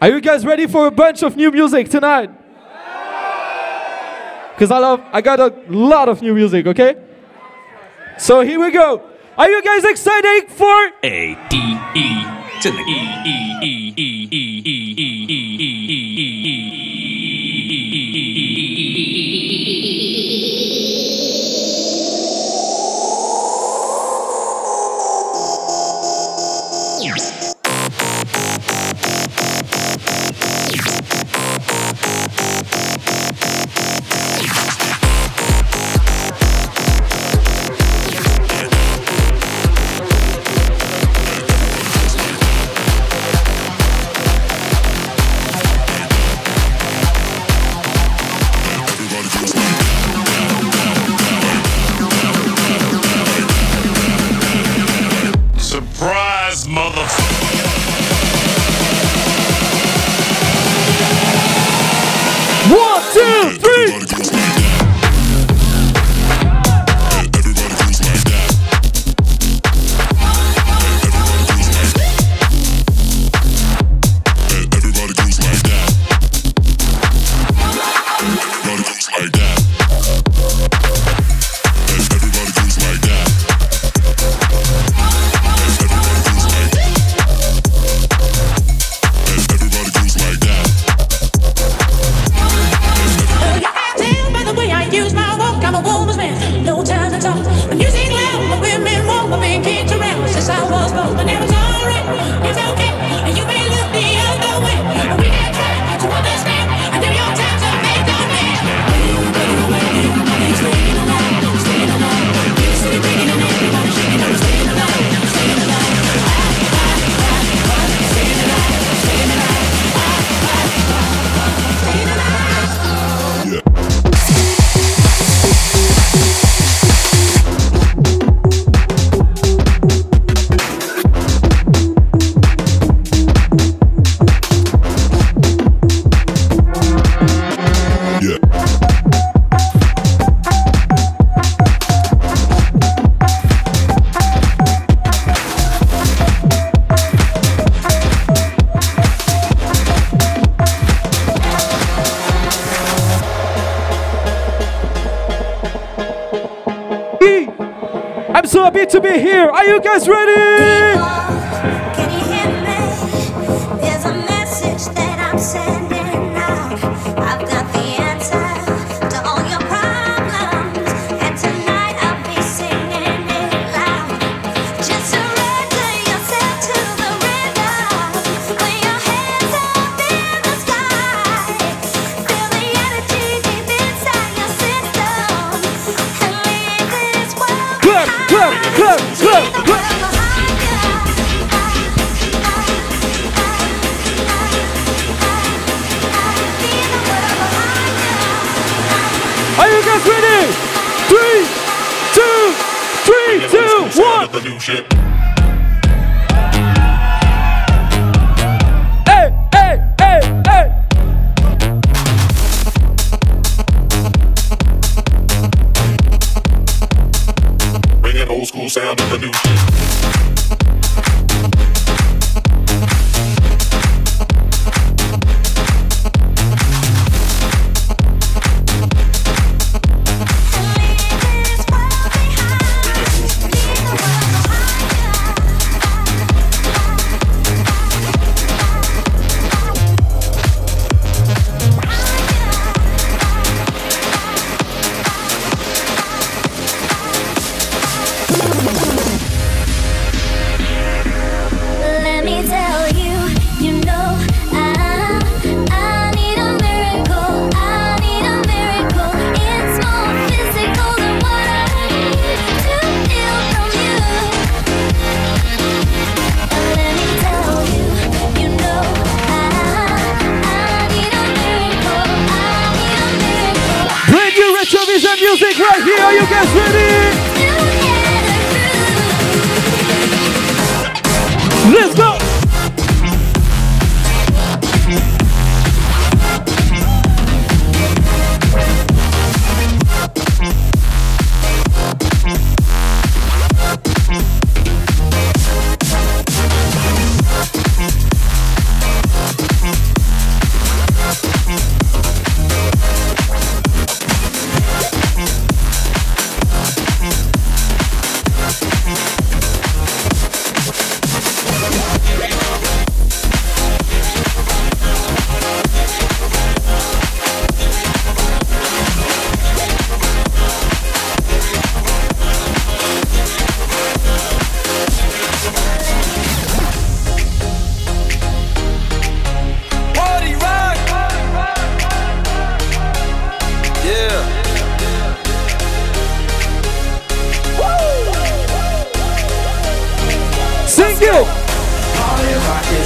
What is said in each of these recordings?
Are you guys ready for a bunch of new music tonight? Because I love, I got a lot of new music, okay? So here we go. Are you guys excited for A D E Yes.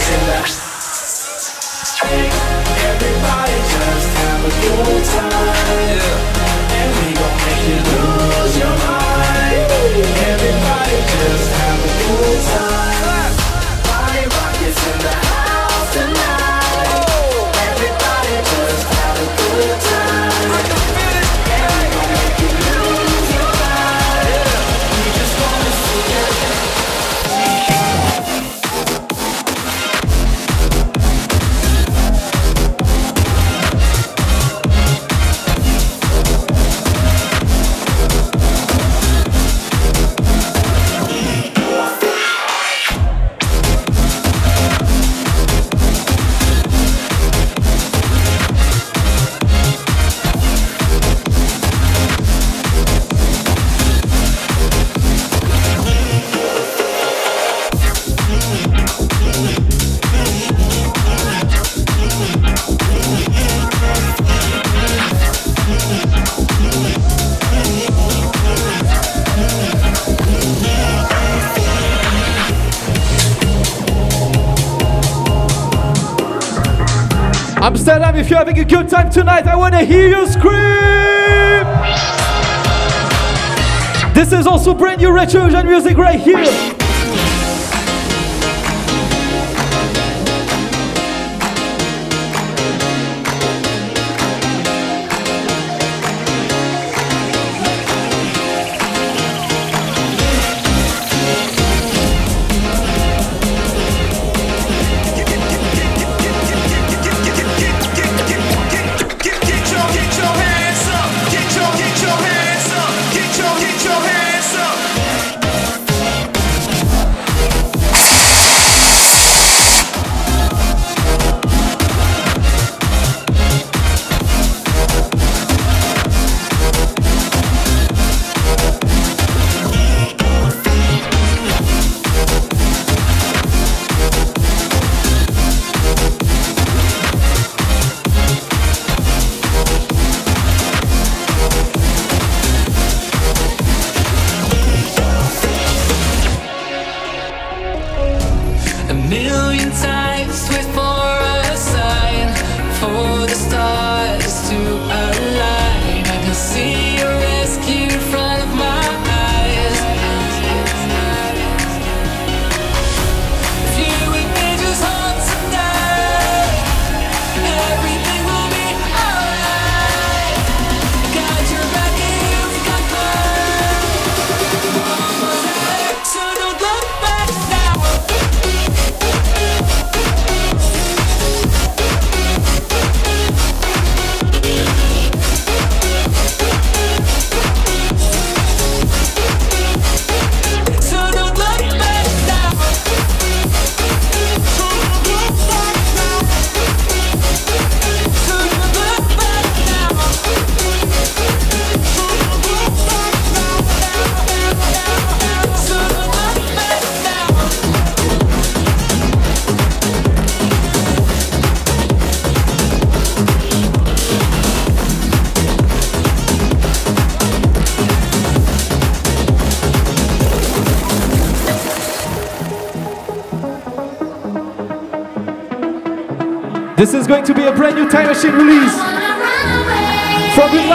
Killer you're having a good time tonight, I want to hear you scream! This is also brand new Retro Music right here. This is going to be a brand new Time Machine release. From Good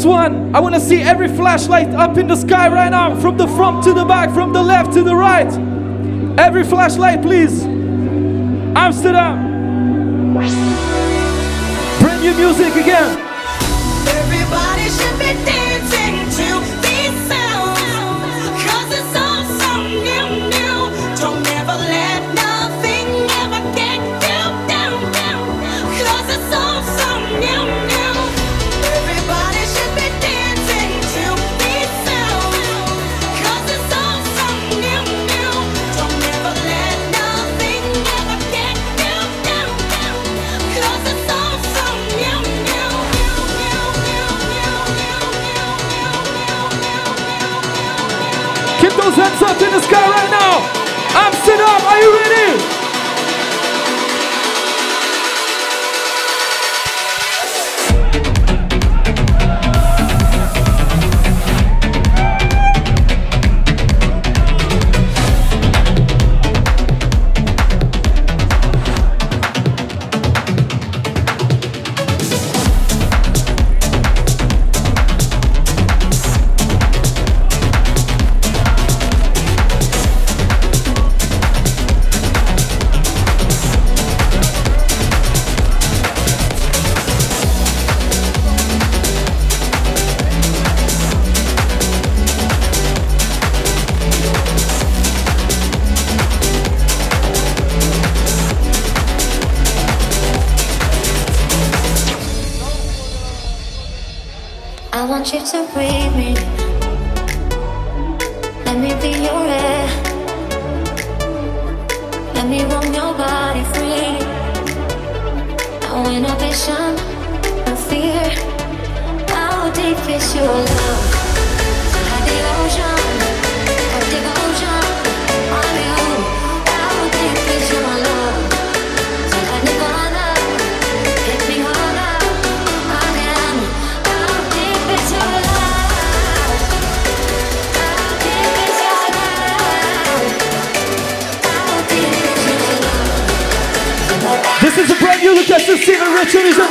this one. I want to see every flashlight up in the sky right now, from the front to the back, from the left to the right. Every flashlight, please. Amsterdam. Bring your music again.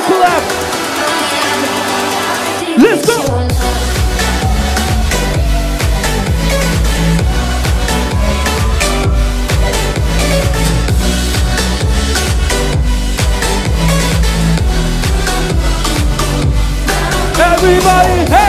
collab. Let's go. Everybody, hey!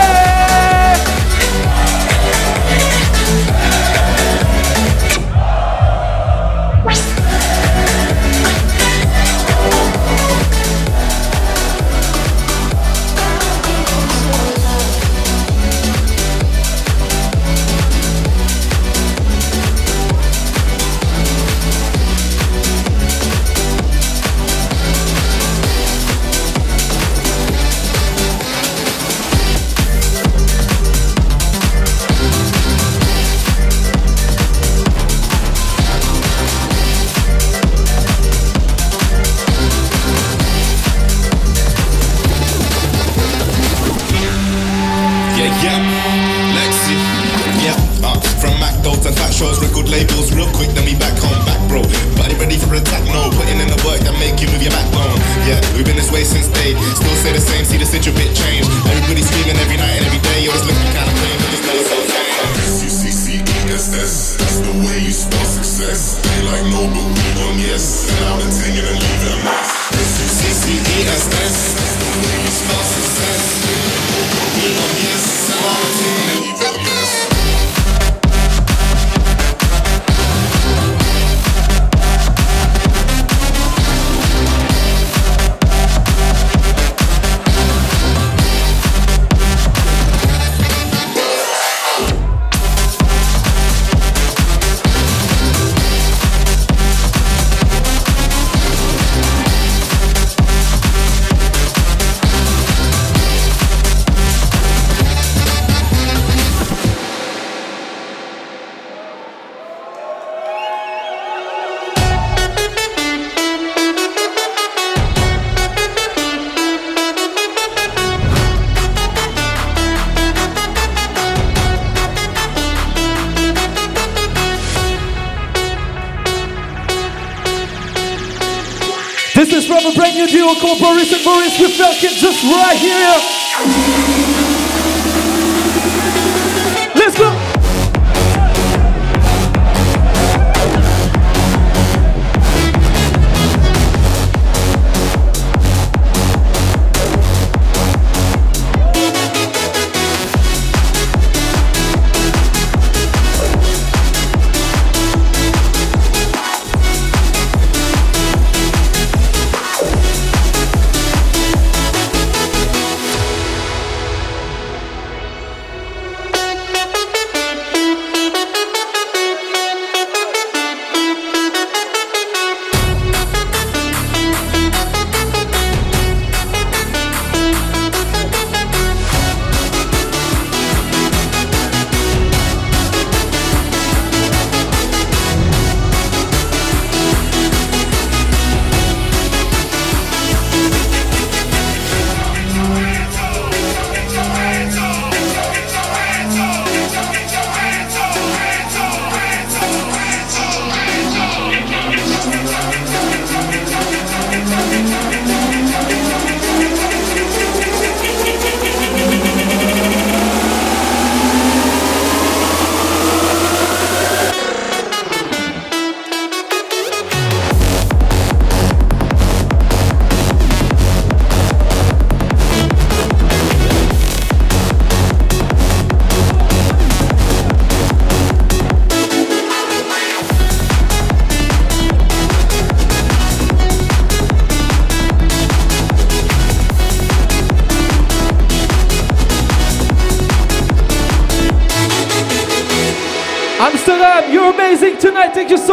you felt it just right here.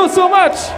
So, much.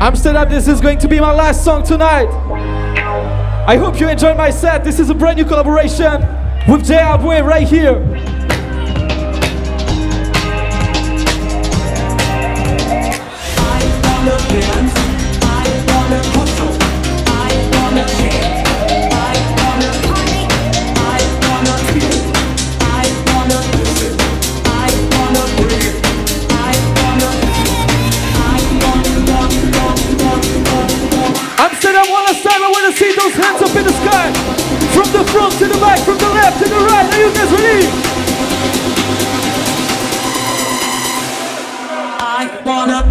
Amsterdam, this is going to be my last song tonight. I hope you enjoyed my set. This is a brand new collaboration with Jay Abwe right here. Amsterdam, one last time. I want to see those hands up in the sky. From the front to the back, from the left to the right. Are you guys ready? I wanna.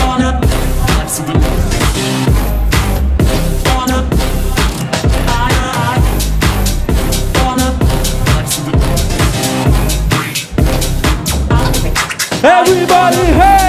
Wanna. Wanna. I, I. Wanna. Everybody, hey!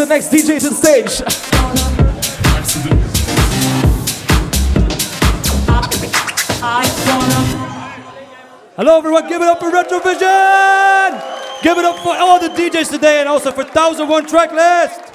The next DJ to the stage. Hello, everyone. Give it up for Retrovision. Give it up for all the DJs today and also for 1001 Track List.